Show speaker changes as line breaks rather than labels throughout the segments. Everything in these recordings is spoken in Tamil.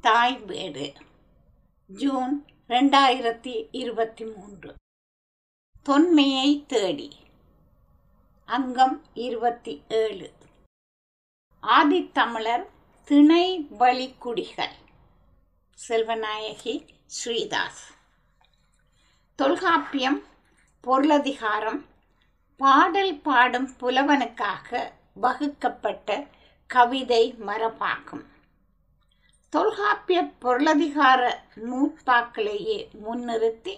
தாய் வீடு. ஜூன் ரெண்டாயிரத்தி இருபத்தி மூன்று தொன்மையை தேடி. அங்கம் இருபத்தி ஏழு. ஆதித்தமிழர் திணை வழிக்குடிகள். செல்வநாயகி ஸ்ரீதாஸ். தொல்காப்பியம் பொருளதிகாரம் பாடல் பாடும் புலவனுக்காக வகுக்கப்பட்ட கவிதை மரபாகும் தொல்காப்பிய பொருளதிகார நூற்பாக்களையே முன்னிறுத்தி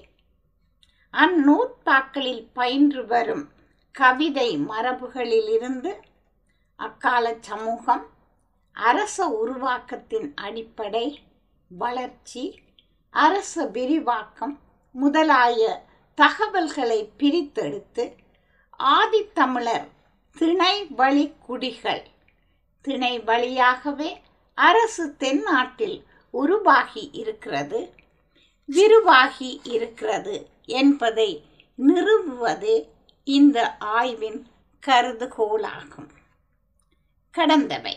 அந்நூற்பாக்களில் பயின்று வரும் கவிதை மரபுகளிலிருந்து அக்கால சமூகம் அரச உருவாக்கத்தின் அடிப்படை வளர்ச்சி அரச விரிவாக்கம் முதலாய தகவல்களை பிரித்தெடுத்து ஆதித்தமிழர் திணை வழி குடிகள் திணை வழியாகவே அரசு தென்னாட்டில் உருவாகி இருக்கிறது விரிவாகி இருக்கிறது என்பதை நிறுவுவதே இந்த ஆய்வின் கருதுகோளாகும். கடந்தவை.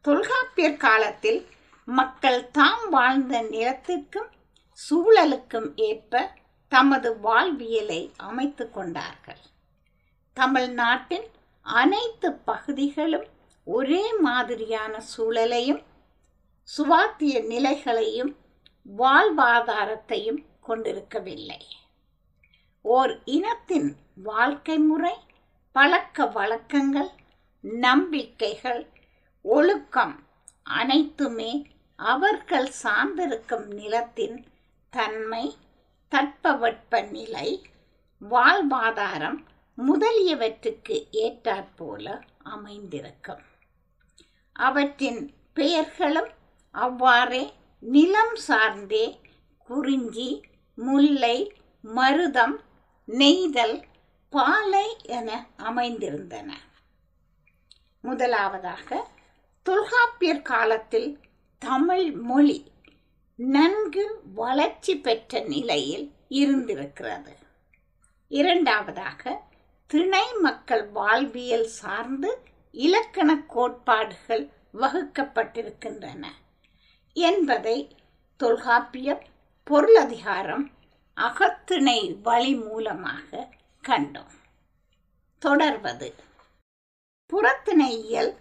தொல்காப்பியர் காலத்தில் மக்கள் தாம் வாழ்ந்த நிலத்திற்கும் சூழலுக்கும் ஏற்ப தமது வாழ்வியலை அமைத்து கொண்டார்கள். தமிழ்நாட்டின் அனைத்து பகுதிகளும் ஒரே மாதிரியான சூழலையும் சுவாத்திய நிலைகளையும் வாழ்வாதாரத்தையும் கொண்டிருக்கவில்லை. ஓர் இனத்தின் வாழ்க்கை முறை பழக்க வழக்கங்கள் நம்பிக்கைகள் ஒழுக்கம் அனைத்துமே அவர்கள் சார்ந்திருக்கும் நிலத்தின் தன்மை தட்பவெட்ப நிலை வாழ்வாதாரம் முதலியவற்றுக்கு ஏற்றாற்போல அமைந்திருக்கும். அவற்றின் பெயர்களும் அவ்வாறே நிலம் சார்ந்தே குறிஞ்சி முல்லை மருதம் நெய்தல் பாலை என அமைந்திருந்தன. முதலாவதாக தொல்காப்பியர் காலத்தில் தமிழ் மொழி நன்கு வளர்ச்சி பெற்ற நிலையில் இருந்திருக்கிறது. இரண்டாவதாக திணை மக்கள் வாழ்வியல் சார்ந்து இலக்கண கோட்பாடுகள் வகுக்கப்பட்டிருக்கின்றன என்பதை தொல்காப்பியம் பொருளதிகாரம் அகத்திணை வழி மூலமாக கண்டோம். தொடர்வது. புறத்திணையியல்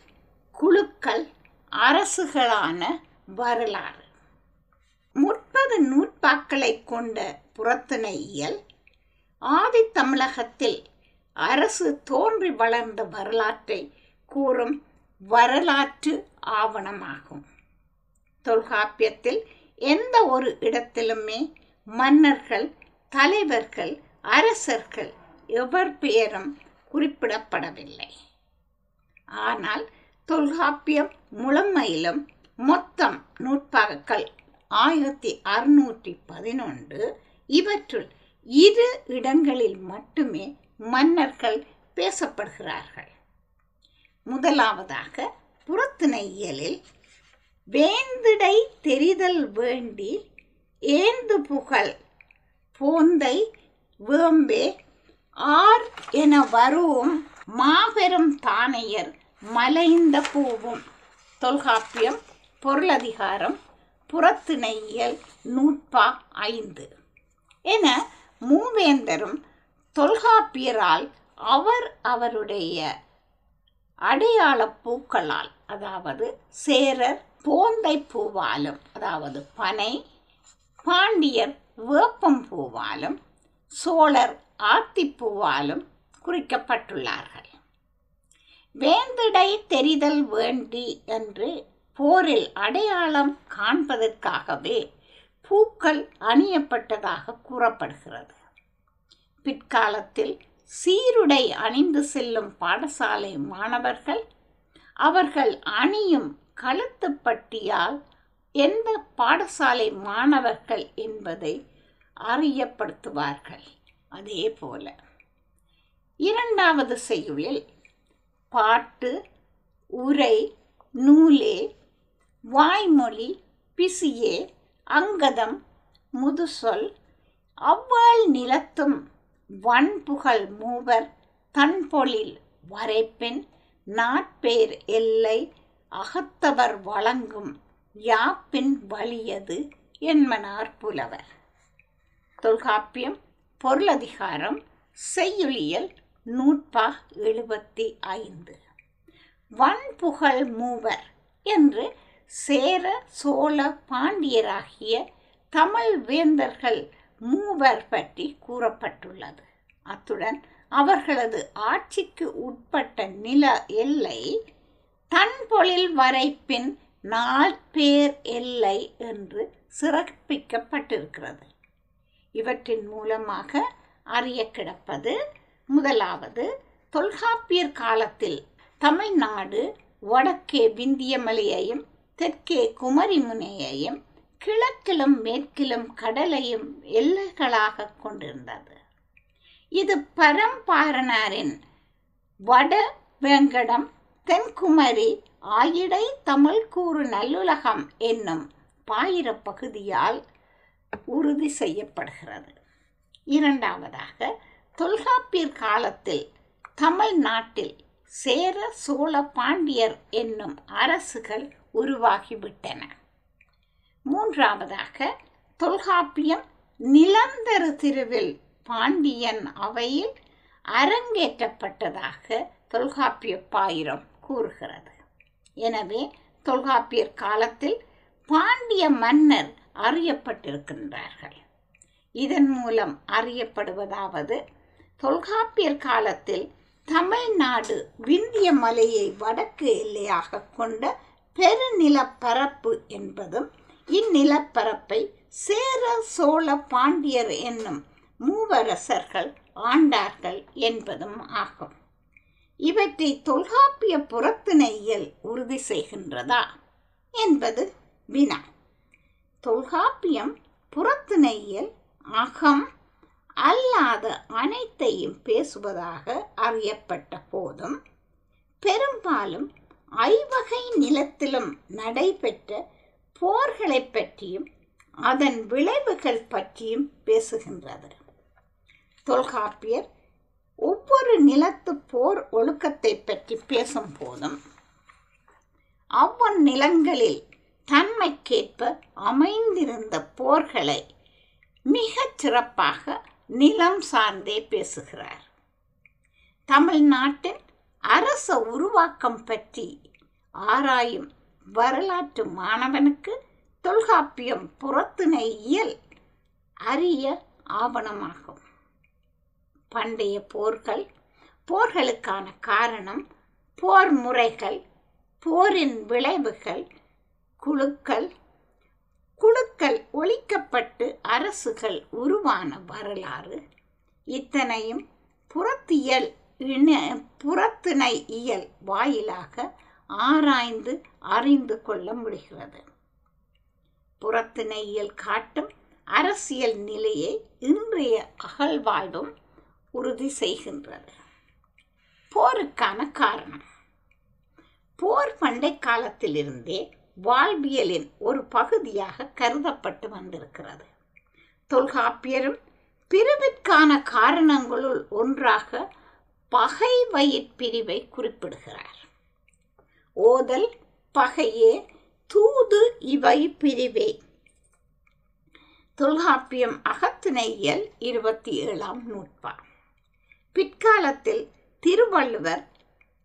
குழுக்கள் அரசுகளான வரலாறு. முப்பது நூற்பாக்களை கொண்ட புறத்திணையியல் ஆதித்தமிழகத்தில் அரசு தோன்றி வளர்ந்த வரலாற்றை கூறும் வரலாற்று ஆவணமாகும். தொல்காப்பியத்தில் எந்த ஒரு இடத்திலுமே மன்னர்கள் தலைவர்கள் அரசர்கள் எவர் பெயரும் குறிப்பிடப்படவில்லை. ஆனால் தொல்காப்பியம் முழுமையிலும் மொத்தம் நூற்பாக்கள் ஆயிரத்தி அறுநூற்றி பதினொன்று இவற்றுள் இரு இடங்களில் மட்டுமே மன்னர்கள் பேசப்படுகிறார்கள். முதலாவதாக புறத்திணையியலில் வேந்திடை தெரிதல் வேண்டி ஏந்து புகழ் போந்தை வேம்பே ஆர் என வருவும் மாபெரும் தானையர் மலைந்த பூவும். தொல்காப்பியம் பொருளதிகாரம் புறத்திணையியல் நூற்பா ஐந்து. என மூவேந்தரும் தொல்காப்பியரால் அவர் அவருடைய அடையாள பூக்களால் அதாவது சேரர் போந்தை பூவாலும் அதாவது பனை பாண்டியர் வேப்பம் பூவாலும் சோழர் ஆத்திப்பூவாலும் குறிக்கப்பட்டுள்ளார்கள். வேந்திடை தெரிதல் வேண்டி என்று போரில் அடையாளம் காண்பதற்காகவே பூக்கள் அணியப்பட்டதாக கூறப்படுகிறது. பிற்காலத்தில் சீருடை அணிந்து செல்லும் பாடசாலை மாணவர்கள் அவர்கள் அணியும் கழுத்துப்பட்டியால் எந்த பாடசாலை மாணவர்கள் என்பதை அறியப்படுத்துவார்கள். அதே போல இரண்டாவது செய்யுளில் பாட்டு உரை நூலே வாய்மொழி பிசியே அங்கதம் முதுசொல் அவ்வாள் நிலத்தும் வன்புகழ் மூவர் தன்பொழில் வரைப்பின் நாட்பேர் எல்லை அகத்தவர் வழங்கும் யாப்பின் வலியது என்மனார் புலவர். தொல்காப்பியம் பொருளதிகாரம் செய்யுளியல் நூற்பா எழுபத்தி ஐந்து. வன்புகழ் மூவர் என்று சேர சோழ பாண்டியராகிய தமிழ் வேந்தர்கள் மூவர் பற்றி கூறப்பட்டுள்ளது. அத்துடன் அவர்களது ஆட்சிக்கு உட்பட்ட நில எல்லை தன்பொழில் வரைப்பின் நாற்பேர் எல்லை என்று சிறப்பிக்கப்பட்டிருக்கிறது. இவற்றின் மூலமாக அறிய கிடப்பது முதலாவது தொல்காப்பியர் காலத்தில் தமிழ்நாடு வடக்கே விந்தியமலையையும் தெற்கே குமரிமுனையையும் கிழக்கிலும் மேற்கிலும் கடலையும் எல்லைகளாக கொண்டிருந்தது. இது பரம்பாரனாரின் வட வேங்கடம் தென்குமரி ஆயிடை தமிழ் கூறு நல்லுலகம் என்னும் பாயிர பகுதியால் உறுதி செய்யப்படுகிறது. இரண்டாவதாக தொல்காப்பியர் காலத்தில் தமிழ்நாட்டில் சேர சோழ பாண்டியர் என்னும் அரசுகள் உருவாகிவிட்டன. மூன்றாவதாக தொல்காப்பியம் நிலந்தரு திருவில் பாண்டியன் அவையில் அரங்கேற்றப்பட்டதாக தொல்காப்பிய பாயிரம் கூறுகிறது. எனவே தொல்காப்பியர் காலத்தில் பாண்டிய மன்னர் அறியப்பட்டிருக்கின்றார்கள். இதன் மூலம் அறியப்படுவதாவது தொல்காப்பியர் காலத்தில் தமிழ்நாடு விந்திய மலையை வடக்கு எல்லையாக கொண்ட பெருநிலப்பரப்பு என்பதும் இந்நிலப்பரப்பை சேர சோழ பாண்டியர் என்னும் மூவரசர்கள் ஆண்டார்கள் என்பதும் ஆகும். இவற்றை தொல்காப்பிய புறத்திணையியல் உறுதி செய்கின்றதா என்பது வினா. தொல்காப்பியம் புறத்திணையியல் அகம் அல்லாத அனைத்தையும் பேசுவதாக அறியப்பட்ட போதும் பெரும்பாலும் ஐவகை நிலத்திலும் நடைபெற்ற போர்களை பற்றியும் அதன் விளைவுகள் பற்றியும் பேசுகின்றது தொல்காப்பியர் ஒவ்வொரு நிலத்து போர் ஒழுக்கத்தை பற்றி பேசும் போதும் அவ்வொரு நிலங்களில் தன்மைக்கேற்ப அமைந்திருந்த போர்களை மிகச் சிறப்பாக நிலம் சார்ந்தே பேசுகிறார். தமிழ்நாட்டின் அரச உருவாக்கம் பற்றி ஆராயும் வரலாற்று மாணவனுக்கு தொல்காப்பியம் புறத்திணை இயல் அரிய ஆவணமாகும். பண்டைய போர்கள் போர்களுக்கான காரணம் போர் முறைகள் போரின் விளைவுகள் குழுக்கள். குழுக்கள் ஒழிக்கப்பட்டு அரசுகள் உருவான வரலாறு. இத்தனையும் புறத்தியல் இன புறத்திணை இயல் வாயிலாக ஆராய்ந்து அறிந்து கொள்ள முடிகிறது. புறத்திணையியல் காட்டும் அரசியல் நிலையை இன்றைய அகழ்வாழ்வும் உறுதி செய்கின்றது. போருக்கான காரணம். போர் பண்டை காலத்திலிருந்தே வாழ்வியலின் ஒரு பகுதியாக கருதப்பட்டு வந்திருக்கிறது. தொல்காப்பியரும் பிரிவிற்கான காரணங்களுள் ஒன்றாக பகை வயிற்பிரிவை குறிப்பிடுகிறார். ஓதல் பகையே தூது இவை பிரிவே. தொல்காப்பியம் அகத்திணையியல் இருபத்தி ஏழாம் நூற்பா. பிற்காலத்தில் திருவள்ளுவர்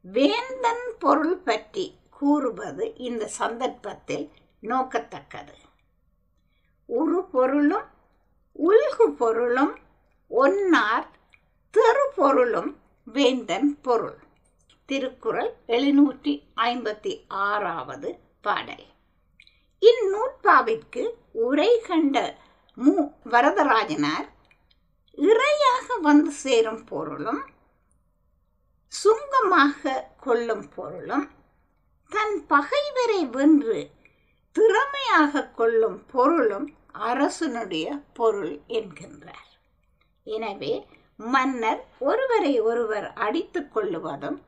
வேந்தன் பொருள் பற்றி கூறுவது இந்த சந்தர்ப்பத்தில் நோக்கத்தக்கது. உரு பொருளும் உல்கு பொருளும் ஒன்னார் தெரு பொருளும் வேந்தன் பொருள். திருக்குறள் எழுநூற்றி ஐம்பத்தி ஆறாவது பாடல். இந்நூற்பாவிற்கு உரை கண்ட மு. வரதராஜனார் இறையாக வந்து சேரும் பொருளும் சுங்கமாக கொள்ளும் பொருளும் தன் பகைவரை வென்று திறமையாக கொள்ளும் பொருளும் அரசனுடைய பொருள் என்கின்றார். எனவே மன்னர் ஒருவரை ஒருவர் அடித்துக் கொள்ளுவதும்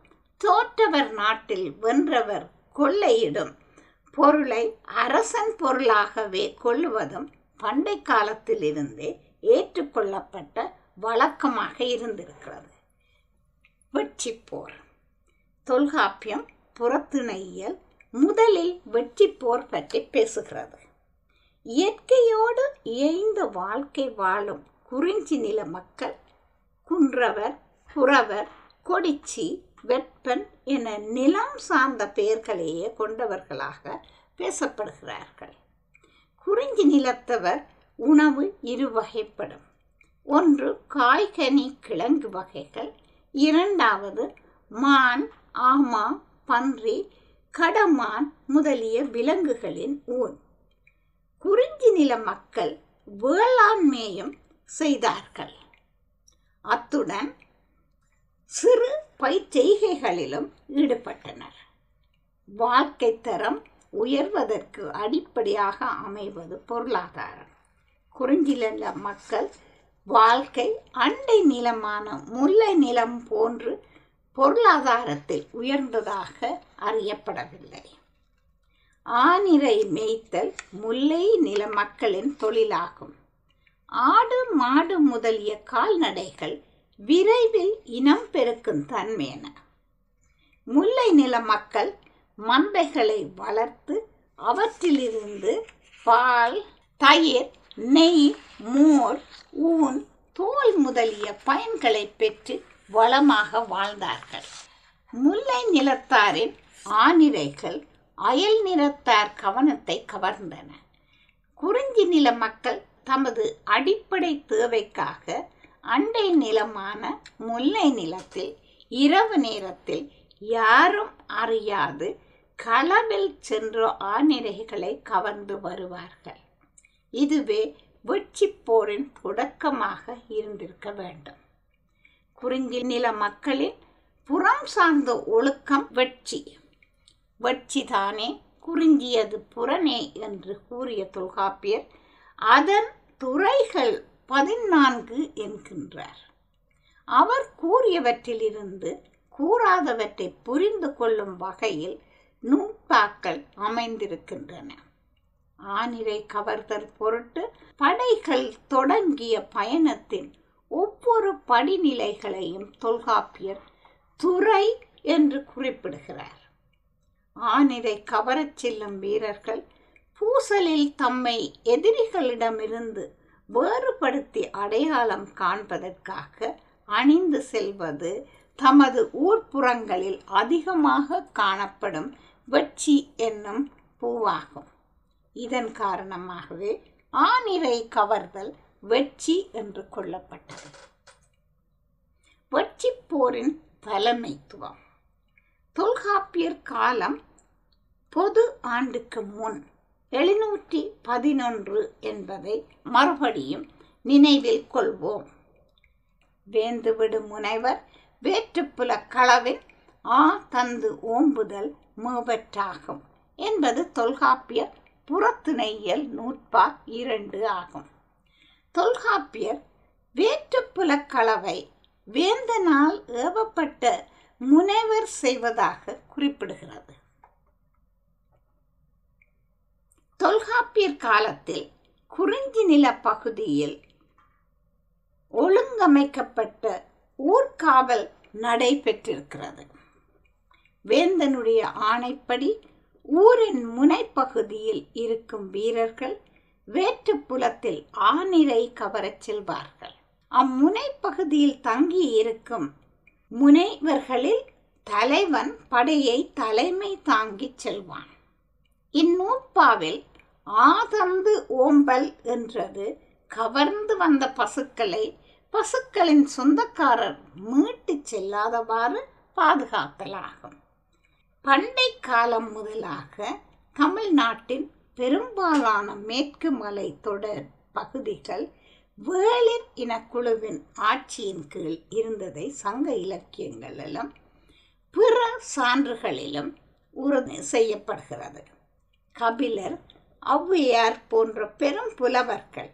தோற்றவர் நாட்டில் வென்றவர் கொள்ளையிடும். பொருளை அரசன் பொருளாகவே கொள்ளுவதும் பண்டை காலத்திலிருந்தே ஏற்றுக்கொள்ளப்பட்ட வழக்கமாக இருந்திருக்கிறது. வெற்றி போர். தொல்காப்பியம் புறத்திணையியல் முதலில் வெற்றி போர் பற்றி பேசுகிறது. இயற்கையோடு இயைந்த வாழ்க்கை வாழும் குறிஞ்சி நில மக்கள் குன்றவர் குறவர் கொடிச்சி வெட்பன் என நிலம் சார்ந்த பெயர்களையே கொண்டவர்களாக பேசப்படுகிறார்கள். குறிஞ்சி நிலத்தவர் உணவு இரு வகைப்படும். ஒன்று காய்கனி கிழங்கு வகைகள் இரண்டாவது மான் ஆமா பன்றி கடமான் முதலிய விலங்குகளின் ஊன். குறிஞ்சி நில மக்கள் வேளாண்மையும் செய்தார்கள். அத்துடன் சிறு பயிற்செய்கைகளிலும் ஈடுபட்டனர். வாழ்க்கை தரம் உயர்வதற்கு அடிப்படையாக அமைவது பொருளாதாரம். குறிஞ்சில மக்கள் வாழ்க்கை அண்டை நிலமான முல்லை நிலம் போன்று பொருளாதாரத்தில் உயர்ந்ததாக அறியப்படவில்லை. ஆனிரை மேய்த்தல் முல்லை நில மக்களின் தொழிலாகும். ஆடு மாடு முதலிய கால்நடைகள் விரைவில் இனம் பெருக்கும் தன்மையன முல்லை நில மக்கள் மந்தைகளை வளர்த்து அவற்றிலிருந்து பால் தயிர் நெய் மோர் ஊன் தோல் முதலிய பயன்களை பெற்று வளமாக வாழ்ந்தார்கள். முல்லை நிலத்தாரின் ஆனிரைகள் அயல் நிலத்தார் கவனத்தை கவர்ந்தன. குறிஞ்சி நில மக்கள் தமது அடிப்படை தேவைக்காக அண்டை நிலமான முல்லை நிலத்தில் இரவு நேரத்தில் யாரும் அறியாது களவில் சென்ற ஆனிரைகளை கவர்ந்து வருவார்கள். இதுவே வெற்றி போரின் தொடக்கமாக இருந்திருக்க வேண்டும். குறிஞ்சி நில மக்களின் புறம் சார்ந்த ஒழுக்கம் வெட்சி. வெட்சிதானே குறிஞ்சியது புறனே என்று கூறிய தொல்காப்பியர் அதன் துறைகள் பதினான்கு என்கின்றார். அவர் கூறியவற்றிலிருந்து கூறாதவற்றை புரிந்து கொள்ளும் வகையில் நூற்பாக்கள் அமைந்திருக்கின்றன. ஆனிரை கவர்தல் பொருட்டு படைகள் தொடங்கிய பயணத்தின் ஒவ்வொரு படிநிலைகளையும் தொல்காப்பியர் துறை என்று குறிப்பிடுகிறார். ஆனிரை கவரச் செல்லும் வீரர்கள் பூசலில் தம்மை எதிரிகளிடமிருந்து வேறுபடுத்தி அடையாளம் காண்பதற்காக அணிந்து செல்வது தமது ஊர்ப்புறங்களில் அதிகமாக காணப்படும் வெட்சி என்னும் பூவாகும். இதன் காரணமாகவே ஆனிரை கவர்தல் வெட்சி என்று கொள்ளப்பட்டது. வெட்சி போரின் தலைமைத்துவம். தொல்காப்பியர் காலம் பொது ஆண்டுக்கு முன் எழுநூற்றி பதினொன்று என்பதை மறுபடியும் நினைவில் கொள்வோம். வேந்துவிடும் முனைவர் வேற்றுப்புல களவின் ஆ தந்து ஓம்புதல் மேவற்றாகும் என்பது தொல்காப்பியர் புறத்துணையியல் நூற்பா இரண்டு ஆகும். தொல்காப்பியர் வேற்றுப்புல களவை வேந்தனால் ஏவப்பட்ட முனைவர் செய்வதாக குறிப்பிடுகிறது. தொல்காப்பியர் காலத்தில் குறிஞ்சி நில பகுதியில் ஒழுங்கமைக்கப்பட்ட ஊர்காவல் நடைபெற்றிருக்கிறது. வேந்தனுடைய ஆணைப்படி ஊரின் முனைப்பகுதியில் இருக்கும் வீரர்கள் வேற்றுப்புலத்தில் ஆநிரை கவரச் செல்வார்கள். அம்முனைப்பகுதியில் தங்கி இருக்கும் முனைவர்களில் தலைவன் படையை தலைமை தாங்கிச் செல்வான். இந்நூற்பாவில் ஆதந்து ஓம்பல் என்றது கவர்ந்து வந்த பசுக்களை பசுக்களின் சொந்தக்காரர் மீட்டுச் செல்லாதவாறு பாதுகாத்தலாகும். பண்டை காலம் முதலாக தமிழ்நாட்டின் பெரும்பாலான மேற்கு மலை தொடர் பகுதிகள் வேளிர் இனக்குழுவின் ஆட்சியின் கீழ் இருந்ததை சங்க இலக்கியங்களிலும் பிற சான்றுகளிலும் உறுதி செய்யப்படுகிறது. கபிலர் ஔவையார் போன்ற பெரும் புலவர்கள்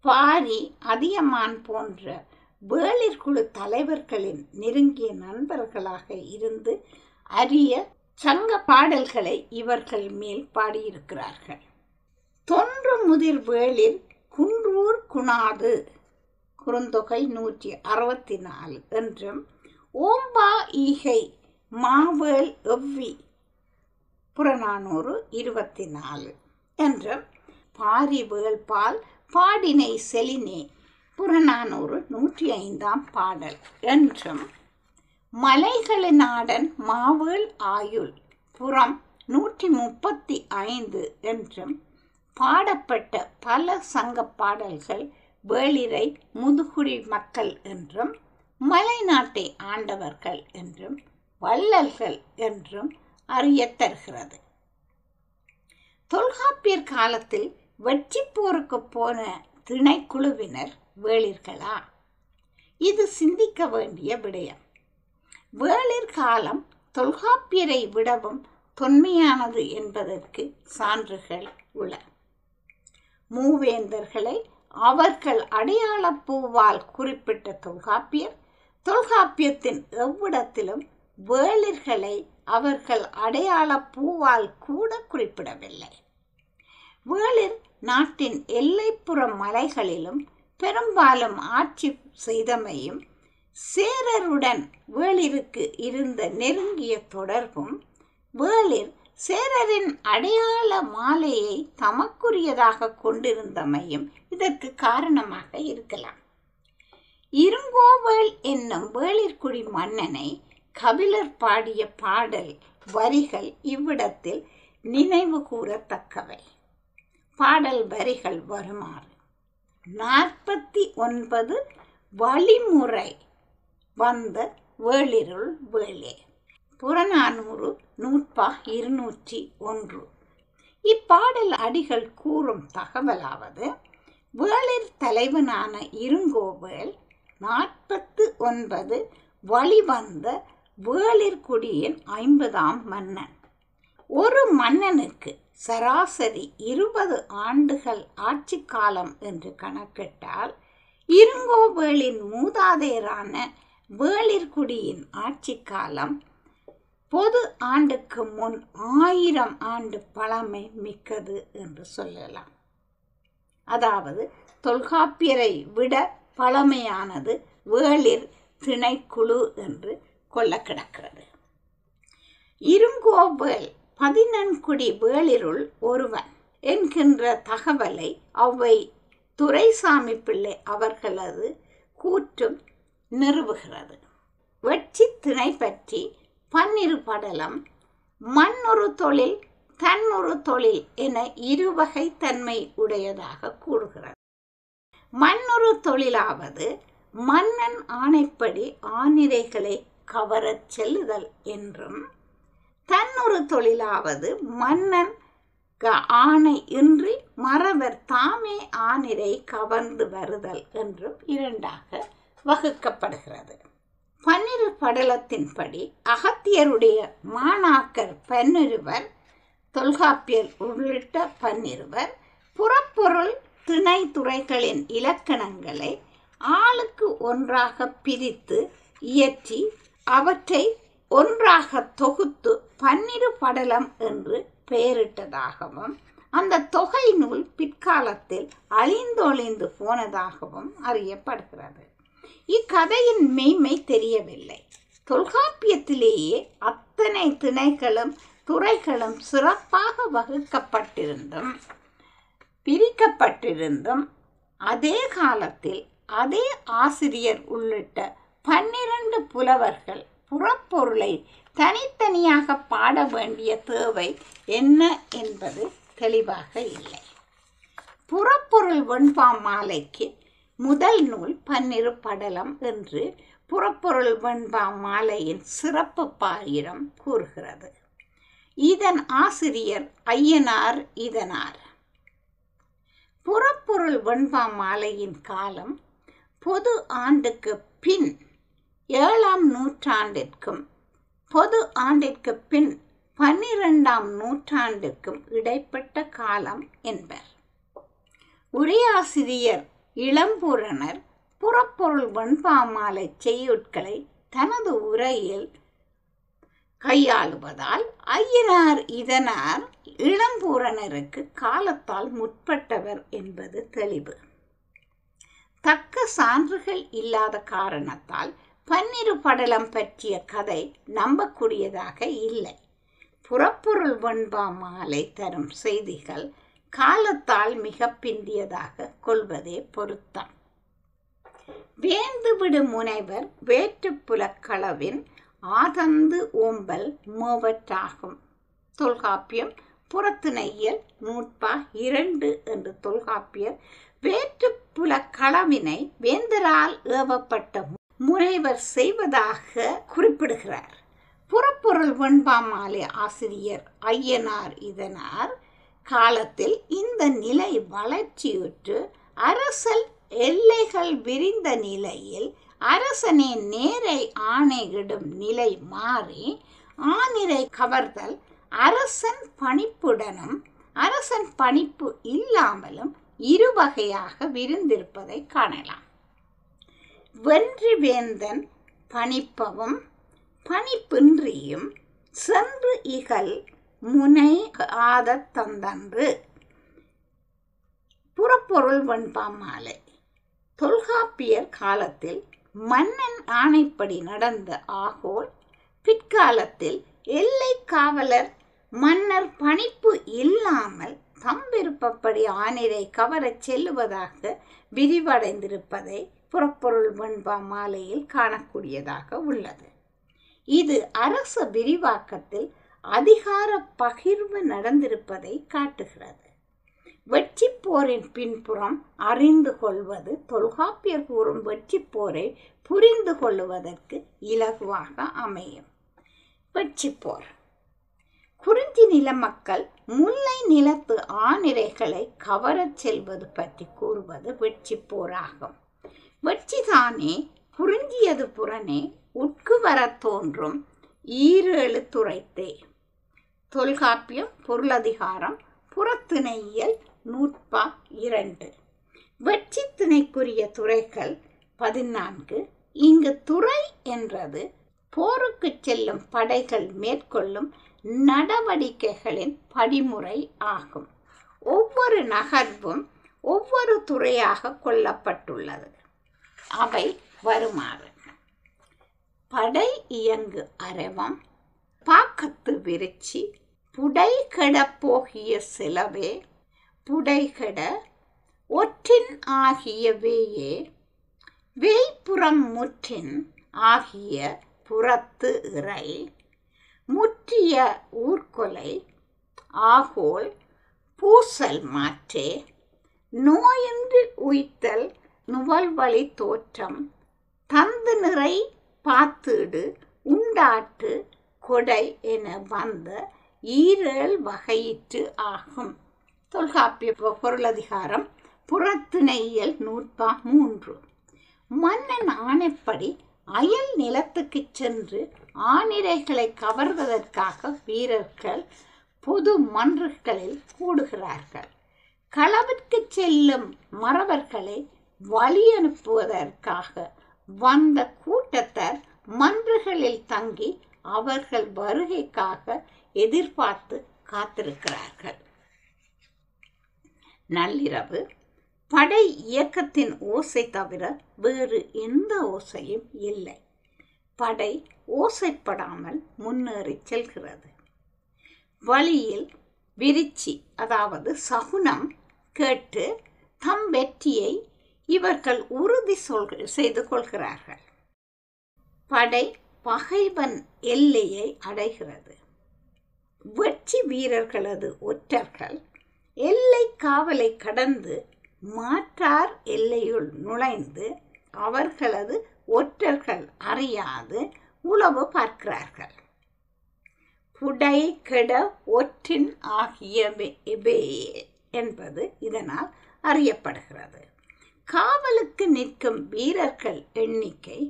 பாரி அதியமான் போன்ற வேளிற்குழு தலைவர்களின் நெருங்கிய நண்பர்களாக இருந்து அரிய சங்க பாடல்களை இவர்கள் மேல் பாடியிருக்கிறார்கள். தொன்று முதிர் வேளிர் குன்றூர் குணாது குறுந்தொகை நூற்றி அறுபத்தி நாலு என்றும் ஓம்பா ஈகை மாவேல் எவ்வி புறநானூறு இருபத்தி நாலு என்றும் பாரிவேள்பால் பாடினை செலினே புறநானூறு நூற்றி ஐந்தாம் பாடல் என்றும் மலைகளினாடன் மாவேள் ஆயுள் புறம் நூற்றி முப்பத்தி ஐந்து என்றும் பாடப்பட்ட பல சங்க பாடல்கள் வேளிரை முதுகுடி மக்கள் என்றும் மலைநாட்டை ஆண்டவர்கள் என்றும் வள்ளல்கள் என்றும் அறியத் தருகிறது தொல்காப்பியர் காலத்தில் வெற்றி போருக்கு போன திணைக்குழுவினர் வேளிர்களா? இது சிந்திக்க வேண்டிய விடயம். வேளிர் காலம் தொல்காப்பியரை விடவும் தொன்மையானது என்பதற்கு சான்றுகள் உள. மூவேந்தர்களை அவர்கள் அடையாள பூவால் குறிப்பிட்ட தொல்காப்பியர் தொல்காப்பியத்தின் எவ்விடத்திலும் வேளிர்களை அவர்கள் அடையாள பூவால் கூட குறிப்பிடவில்லை. வேளிர் நாட்டின் எல்லைப்புற மலைகளிலும் பெரும்பாலும் ஆட்சி செய்தமையும் சேரருடன் வேளிருக்கு இருந்த நெருங்கிய தொடர்பும் வேளிர் சேரரின் அடையாள மாலையை தமக்குரியதாக கொண்டிருந்தமையும் இதற்கு காரணமாக இருக்கலாம். இருங்கோவேள் என்னும் வேளிர்குடி மன்னனை கபிலர் பாடிய பாடல் வரிகள் இவ்விடத்தில் நினைவு கூறத்தக்கவை. பாடல் வரிகள் வருமாறு. நாற்பத்தி ஒன்பது வழிமுறை வந்த வேளிருள் வேளே புறநானூறு நூற்பா இருநூற்றி ஒன்று. இப்பாடல் அடிகள் கூறும் தகவலாவது வேளிர் தலைவனான இருங்கோவேல் நாற்பத்து ஒன்பது வழிவந்த வேளிர்குடியின் ஐம்பதாம் மன்னன். ஒரு மன்னனுக்கு சராசரி இருபது ஆண்டுகள் ஆட்சி காலம் என்று கணக்கிட்டால் இருங்கோவேளின் மூதாதையரான வேளிர்குடியின் ஆட்சி காலம் பொது ஆண்டுக்கு முன் ஆயிரம் ஆண்டு பழமை மிக்கது என்று சொல்லலாம். அதாவது தொல்காப்பியரை விட பழமையானது வேளிர் திணைக்குழு என்று கொள்ள கிடக்கிறது இருங்கோவேல் பதினன்குடி வேளிருள் ஒருவன் என்கின்ற தகவலை அவ்வை துரைசாமி பிள்ளை அவர்களது கூற்றும் நிறுவுகிறது. வெற்றி திணை பற்றி பன்னிரு படலம் மண்ணொரு தொழில் தன்னொரு தொழில் என இருவகை தன்மை உடையதாக கூறுகிறது. மண்ணொரு தொழிலாவது மன்னன் ஆணைப்படி ஆனிரைகளை கவரச் செல்லுதல் என்றும் தன்னொரு தொழிலாவது மன்னன் ஆணை இன்றி மறவர் தாமே ஆனிரை கவர்ந்து வருதல் என்றும் இரண்டாக வகுக்கப்படுகிறது. பன்னிரு படலத்தின்படி அகத்தியருடைய மாணாக்கர் பன்னிருவர் தொல்காப்பியர் உள்ளிட்ட பன்னிருவர் புறப்பொருள் திணை துறைகளின் இலக்கணங்களை ஆளுக்கு ஒன்றாக பிரித்து இயற்றி அவற்றை ஒன்றாக தொகுத்து பன்னிரு படலம் என்று பெயரிட்டதாகவும் அந்த தொகை நூல் பிற்காலத்தில் அழிந்தொழிந்து போனதாகவும் அறியப்படுகிறது. இக்கதையின் மெய்மை தெரியவில்லை. தொல்காப்பியத்திலேயே அத்தனை திணைகளும் துறைகளும் சிறப்பாக வகுக்கப்பட்டிருந்தும் பிரிக்கப்பட்டிருந்தும் அதே காலத்தில் அதே ஆசிரியர் உள்ளிட்ட பன்னிரண்டு புலவர்கள் புறப்பொருளை தனித்தனியாக பாட வேண்டிய தேவை என்ன என்பது தெளிவாக இல்லை. புறப்பொருள் வெண்பா மாலைக்கு முதல் நூல் பன்னிரு படலம் என்று புறப்பொருள் வெண்பா மாலையின் சிறப்பு பாயிரம் கூறுகிறது. இதன் ஆசிரியர் ஐயனார் இதனார். புறப்பொருள் வெண்பா மாலையின் காலம் பொது ஆண்டுக்கு பின் ஏழாம் நூற்றாண்டிற்கும் பொது ஆண்டிற்கு பின் பன்னிரெண்டாம் நூற்றாண்டிற்கும் இடைப்பட்ட காலம் என்பர். உரையாசிரியர் இளம்பூரணர் புறப்பொருள் வெண்பாமாலை செய்யுட்களை தனது உரையில் கையாளுவதால் ஐயனார் இதனார் இளம்பூரணருக்கு காலத்தால் முற்பட்டவர் என்பது தெளிவு. தக்க சான்றுகள் இல்லாத காரணத்தால் பன்னிரு படலம் பற்றிய கதை நம்பக்கூடியதாக இல்லை. புறப்பொருள் வெண்பா மாலை தரும் செய்திகள் காலத்தால் மிக பிந்தியதாக கொள்வதே பொருத்தம். வேந்துவிடு முனைவர் வேற்றுப்புலக்களவின் ஆதந்து ஓம்பல் மூவற்றாகும். தொல்காப்பியம் புறத்திணையல் நூற்பா இரண்டு என்று தொல்காப்பியர் வேற்றுப்புலக்களவினை வேந்தரால் ஏவப்பட்ட முனைவர் செய்வதாக குறிப்பிடுகிறார். புறப்பொருள் வெண்பாமாலை ஆசிரியர் ஐயனார் இதனார் காலத்தில் இந்த நிலை வளர்ச்சியுற்று அரசல் எல்லைகள் விரிந்த நிலையில் அரசனே நேரை ஆணையிடும் நிலை மாறி ஆனிரை கவர்தல் அரசன் பணிப்புடனும் அரசன் பணிப்பு இல்லாமலும் இருவகையாக விரிந்திருப்பதை காணலாம். வென்றி வேந்தன் பணிப்பவும் பணிப்பின்றியும் சென்று இகல் முனை ஆத தந்தன்று. புறப்பொருள் வெண்பா மாலை. தொல்காப்பியர் காலத்தில் மன்னன் ஆணைப்படி நடந்த ஆகோல் பிற்காலத்தில் எல்லை காவலர் மன்னர் பணிப்பு இல்லாமல் தம் விருப்பப்படி ஆனிரை கவரச் செல்லுவதாக விரிவடைந்திருப்பதை புறப்பொருள் வெண்பா மாலையில் காணக்கூடியதாக உள்ளது. இது அரச விரிவாக்கத்தில் அதிகார பகிர்வு நடந்திருப்பதை காட்டுகிறது. வெற்றி போரின் பின்புறம் அறிந்து கொள்வது தொல்காப்பியர் கூறும் வெற்றி போரை புரிந்து கொள்வதற்கு இலகுவாக அமையும். வெற்றி போர். குறிஞ்சி நில மக்கள் முல்லை நிலத்து ஆணிரைகளை கவரச் செல்வது பற்றி கூறுவது வெற்றி போராகும். வெற்றிதானே புரிஞ்சியது புறனே உட்கு வரத் தோன்றும் ஈரேழு துறைத்தே தொல்காப்பியம் பொருளதிகாரம் புறத்திணையியல் நூற்பா இரண்டு. வெற்றி திணைக்குரிய துறைகள் பதினான்கு. இங்கு துறை என்றது போருக்கு செல்லும் படைகள் மேற்கொள்ளும் நடவடிக்கைகளின் படிமுறை ஆகும். ஒவ்வொரு நகர்வும் ஒவ்வொரு துறையாக கொல்லப்பட்டுள்ளது. அவை வருமாறு. படை இயங்கு அரவம் பாக்கத்து விரிச்சி புடை கெடப்போகிய சிலவே புடைகெட ஒற்றின் ஆகிய வேயே வேய்ப்புறம் முற்றின் ஆகிய புறத்து இறை முற்றிய ஊர்கொலை ஆகோல் பூசல் மாற்றே நோயின்றி உய்த்தல் நுவல்வழி தோற்றம். தந்து நிறை பாத்துடு உண்டாட்டு கொடை என வந்த ஈரல் வகையிற்று ஆகும். தொல்காப்பிய பொருளதிகாரம் புறத்திணையியல் நூற்பா மூன்று. மன்னன் ஆணைப்படி அயல் நிலத்துக்கு சென்று ஆணிரைகளை கவர்வதற்காக வீரர்கள் பொது மன்றுகளில் கூடுகிறார்கள். களவிற்கு செல்லும் மறவர்களை வழி அனுப்புவதற்காக வந்த கூட்டத்தார் மன்றுகளில் தங்கி அவர்கள் வருகைக்காக எதிர்பார்த்து காத்திருக்கிறார்கள். நள்ளிரவு படை இயக்கத்தின் ஓசை தவிர வேறு எந்த ஓசையும் இல்லை. படை ஓசைப்படாமல் முன்னேறி செல்கிறது. வழியில் விரிச்சி அதாவது சகுனம் கேட்டு தம் வெற்றியை இவர்கள் உறுதி சொல் செய்து கொள்கிறார்கள். படை பகைவன் எல்லையை அடைகிறது. வெற்றி வீரர்களது ஒற்றர்கள் எல்லை காவலை கடந்து மாற்றார் எல்லையுள் நுழைந்து அவர்களது ஒற்றர்கள் அறியாது உளவு பார்க்கிறார்கள். புடை கெட ஒற்றின் ஆகியவை என்பது இதனால் அறியப்படுகிறது. காவலுக்கு நிற்கும் வீரர்கள் எண்ணிக்கை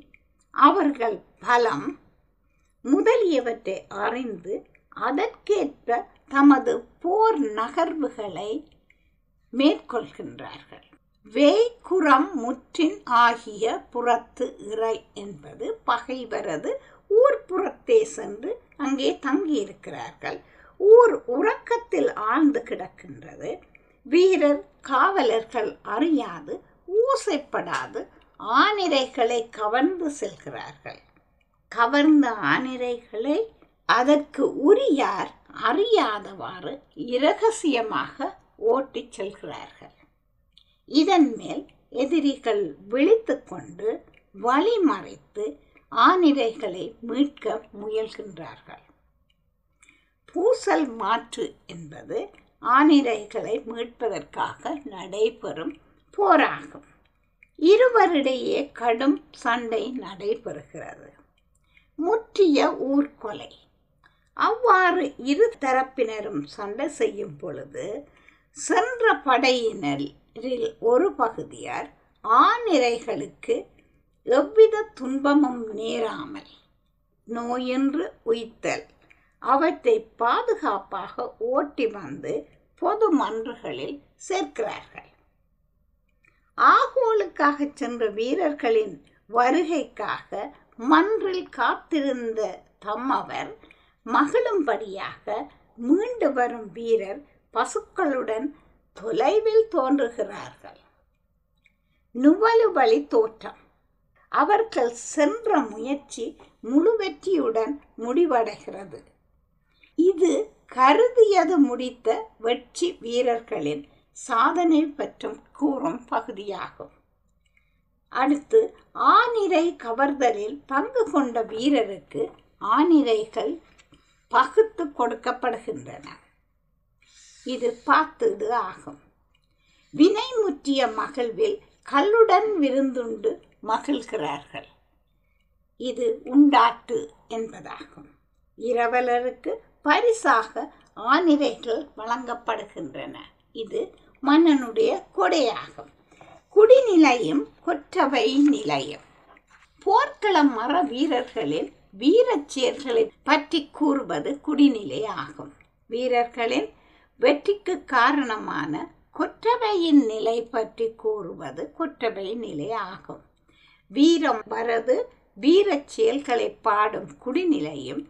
அவர்கள் பலம் முதலியவற்றை அறிந்து அதற்கேற்ப தமது போர் நகர்வுகளை மேற்கொள்கின்றார்கள். வேய்குறம் முற்றின் ஆகிய புறத்து இறை என்பது பகைவரது ஊர் புறத்தே சென்று அங்கே தங்கியிருக்கிறார்கள். ஊர் உறக்கத்தில் ஆழ்ந்து கிடக்கின்றது. வீரர் காவலர்கள் அறியாது ஊசைப்படாது ஆனிரைகளை கவர்ந்து செல்கிறார்கள். கவர்ந்த ஆனிரைகளை அதற்கு உரியார் அறியாதவாறு இரகசியமாக ஓட்டிச் செல்கிறார்கள். இதன் மேல் எதிரிகள் விழித்து கொண்டு வழிமறைத்து ஆனிரைகளை மீட்க முயல்கின்றார்கள். பூசல் மாற்று என்பது ஆனிரைகளை மீட்பதற்காக நடைபெறும் போராகும் இருவரிடையே கடும் சண்டை நடைபெறுகிறது. முற்றிய ஊர்கொலை. அவ்வாறு இரு தரப்பினரும் சண்டை செய்யும் பொழுது சென்ற படையினரில் ஒரு பகுதியார் ஆநிரைகளுக்கு எவ்வித துன்பமும் நேராமல் நோயின்று உய்த்தல். அவற்றை பாதுகாப்பாக ஓட்டி வந்து பொது மன்றுகளில் சேர்க்கிறார்கள். ஆகோலுக்காக சென்ற வீரர்களின் வருகைக்காக மன்றில் காத்திருந்த தம்மவர் மகிழும்படியாக மீண்டு வரும் வீரர் பசுக்களுடன் தொலைவில் தோன்றுகிறார்கள். நுவலுவழி தோற்றம் அவர்கள் சென்ற முயற்சி முழு வெற்றியுடன் முடிவடைகிறது. இது கருதியது முடித்த வெற்றி வீரர்களின் சாதனை பற்றும் கூறும் பகுதியாகும். அடுத்து ஆனிரை கவர்தலில் பங்கு கொண்ட வீரருக்கு ஆனிரைகள் பகுத்து கொடுக்கப்படுகின்றன. இது பார்த்தது ஆகும். வினை முற்றிய மகிழ்வில் கல்லுடன் விருந்துண்டு மகிழ்கிறார்கள். இது உண்டாட்டு என்பதாகும். இரவலருக்கு பரிசாக ஆனிரைகள் வழங்கப்படுகின்றன. இது மன்னனுடைய கொடையாகும். குடிநிலையும் கொற்றவை நிலையும். போர்க்களம் மர வீரர்களின் வீரச் செயல்களை பற்றி கூறுவது குடிநிலை ஆகும். வீரர்களின் வெற்றிக்கு காரணமான கொற்றவையின் நிலை பற்றி கூறுவது கொற்றவை நிலை ஆகும். வீரம் வரது வீரச் செயல்களை பாடும் குடிநிலையும்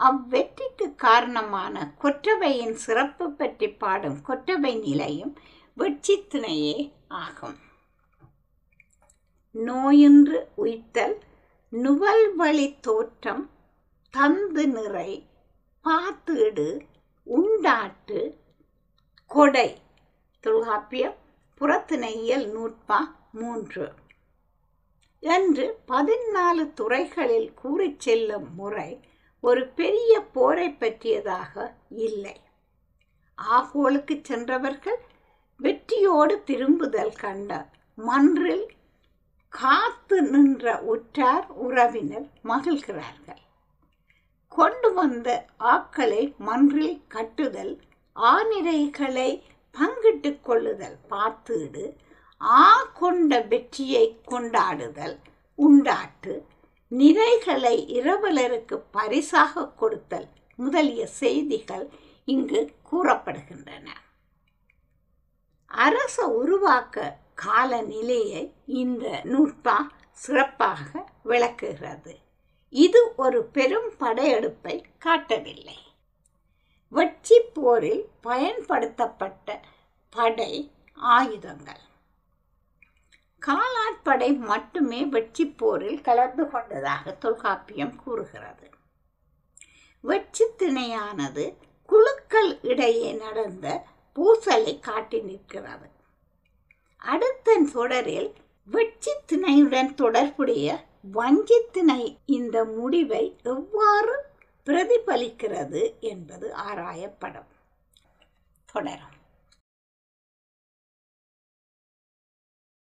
அவ்வெற்றிக்கு காரணமான கொற்றவையின் சிறப்பு பற்றி பாடும் கொற்றவை நிலையும் வெற்றி ஆகும். நோயின்று உய்த்தல் நுவல் வழி தோற்றம் தந்து நிறை பாத்தீடு உண்டாட்டு கொடை. தொல்காப்பியம் புறத்திணையியல் நூற்பா மூன்று. என்று பதினாலு துறைகளில் கூறிச் செல்லும் முறை ஒரு பெரிய போரை பற்றியதாக இல்லை. ஆகோலுக்கு சென்றவர்கள் வெற்றியோடு திரும்புதல் கண்ட மன்றில் காத்து நின்ற உற்றார் உறவினர் மகிழ்கிறார்கள். கொண்டு வந்த ஆக்களை மன்றில் கட்டுதல் ஆனிரைகளை பங்கிட்டு கொள்ளுதல் பார்த்தீடு ஆ கொண்ட வெற்றியை கொண்டாடுதல் உண்டாட்டு நிறைகளை இரவலருக்கு பரிசாக கொடுத்தல் முதலிய செய்திகள் இங்கு கூறப்படுகின்றன. அரச உருவாக்க காலநிலையை இந்த நூற்பா சிறப்பாக விளக்குகிறது. இது ஒரு பெரும் படையெடுப்பை காட்டவில்லை. வெற்றி போரில் பயன்படுத்தப்பட்ட படை ஆயுதங்கள். காலாட்படை மட்டுமே வெற்றி போரில் கலந்து கொண்டதாக தொல்காப்பியம் கூறுகிறது. வெற்றி திணையானது குழுக்கள் இடையே நடந்த பூசலை காட்டி நிற்கிறது. அடுத்த தொடரில் வெற்றி திணையுடன் தொடர்புடைய வஞ்சி திணை இந்த முடிவை எவ்வாறு பிரதிபலிக்கிறது என்பது ஆராயப்படும். தொடரும்.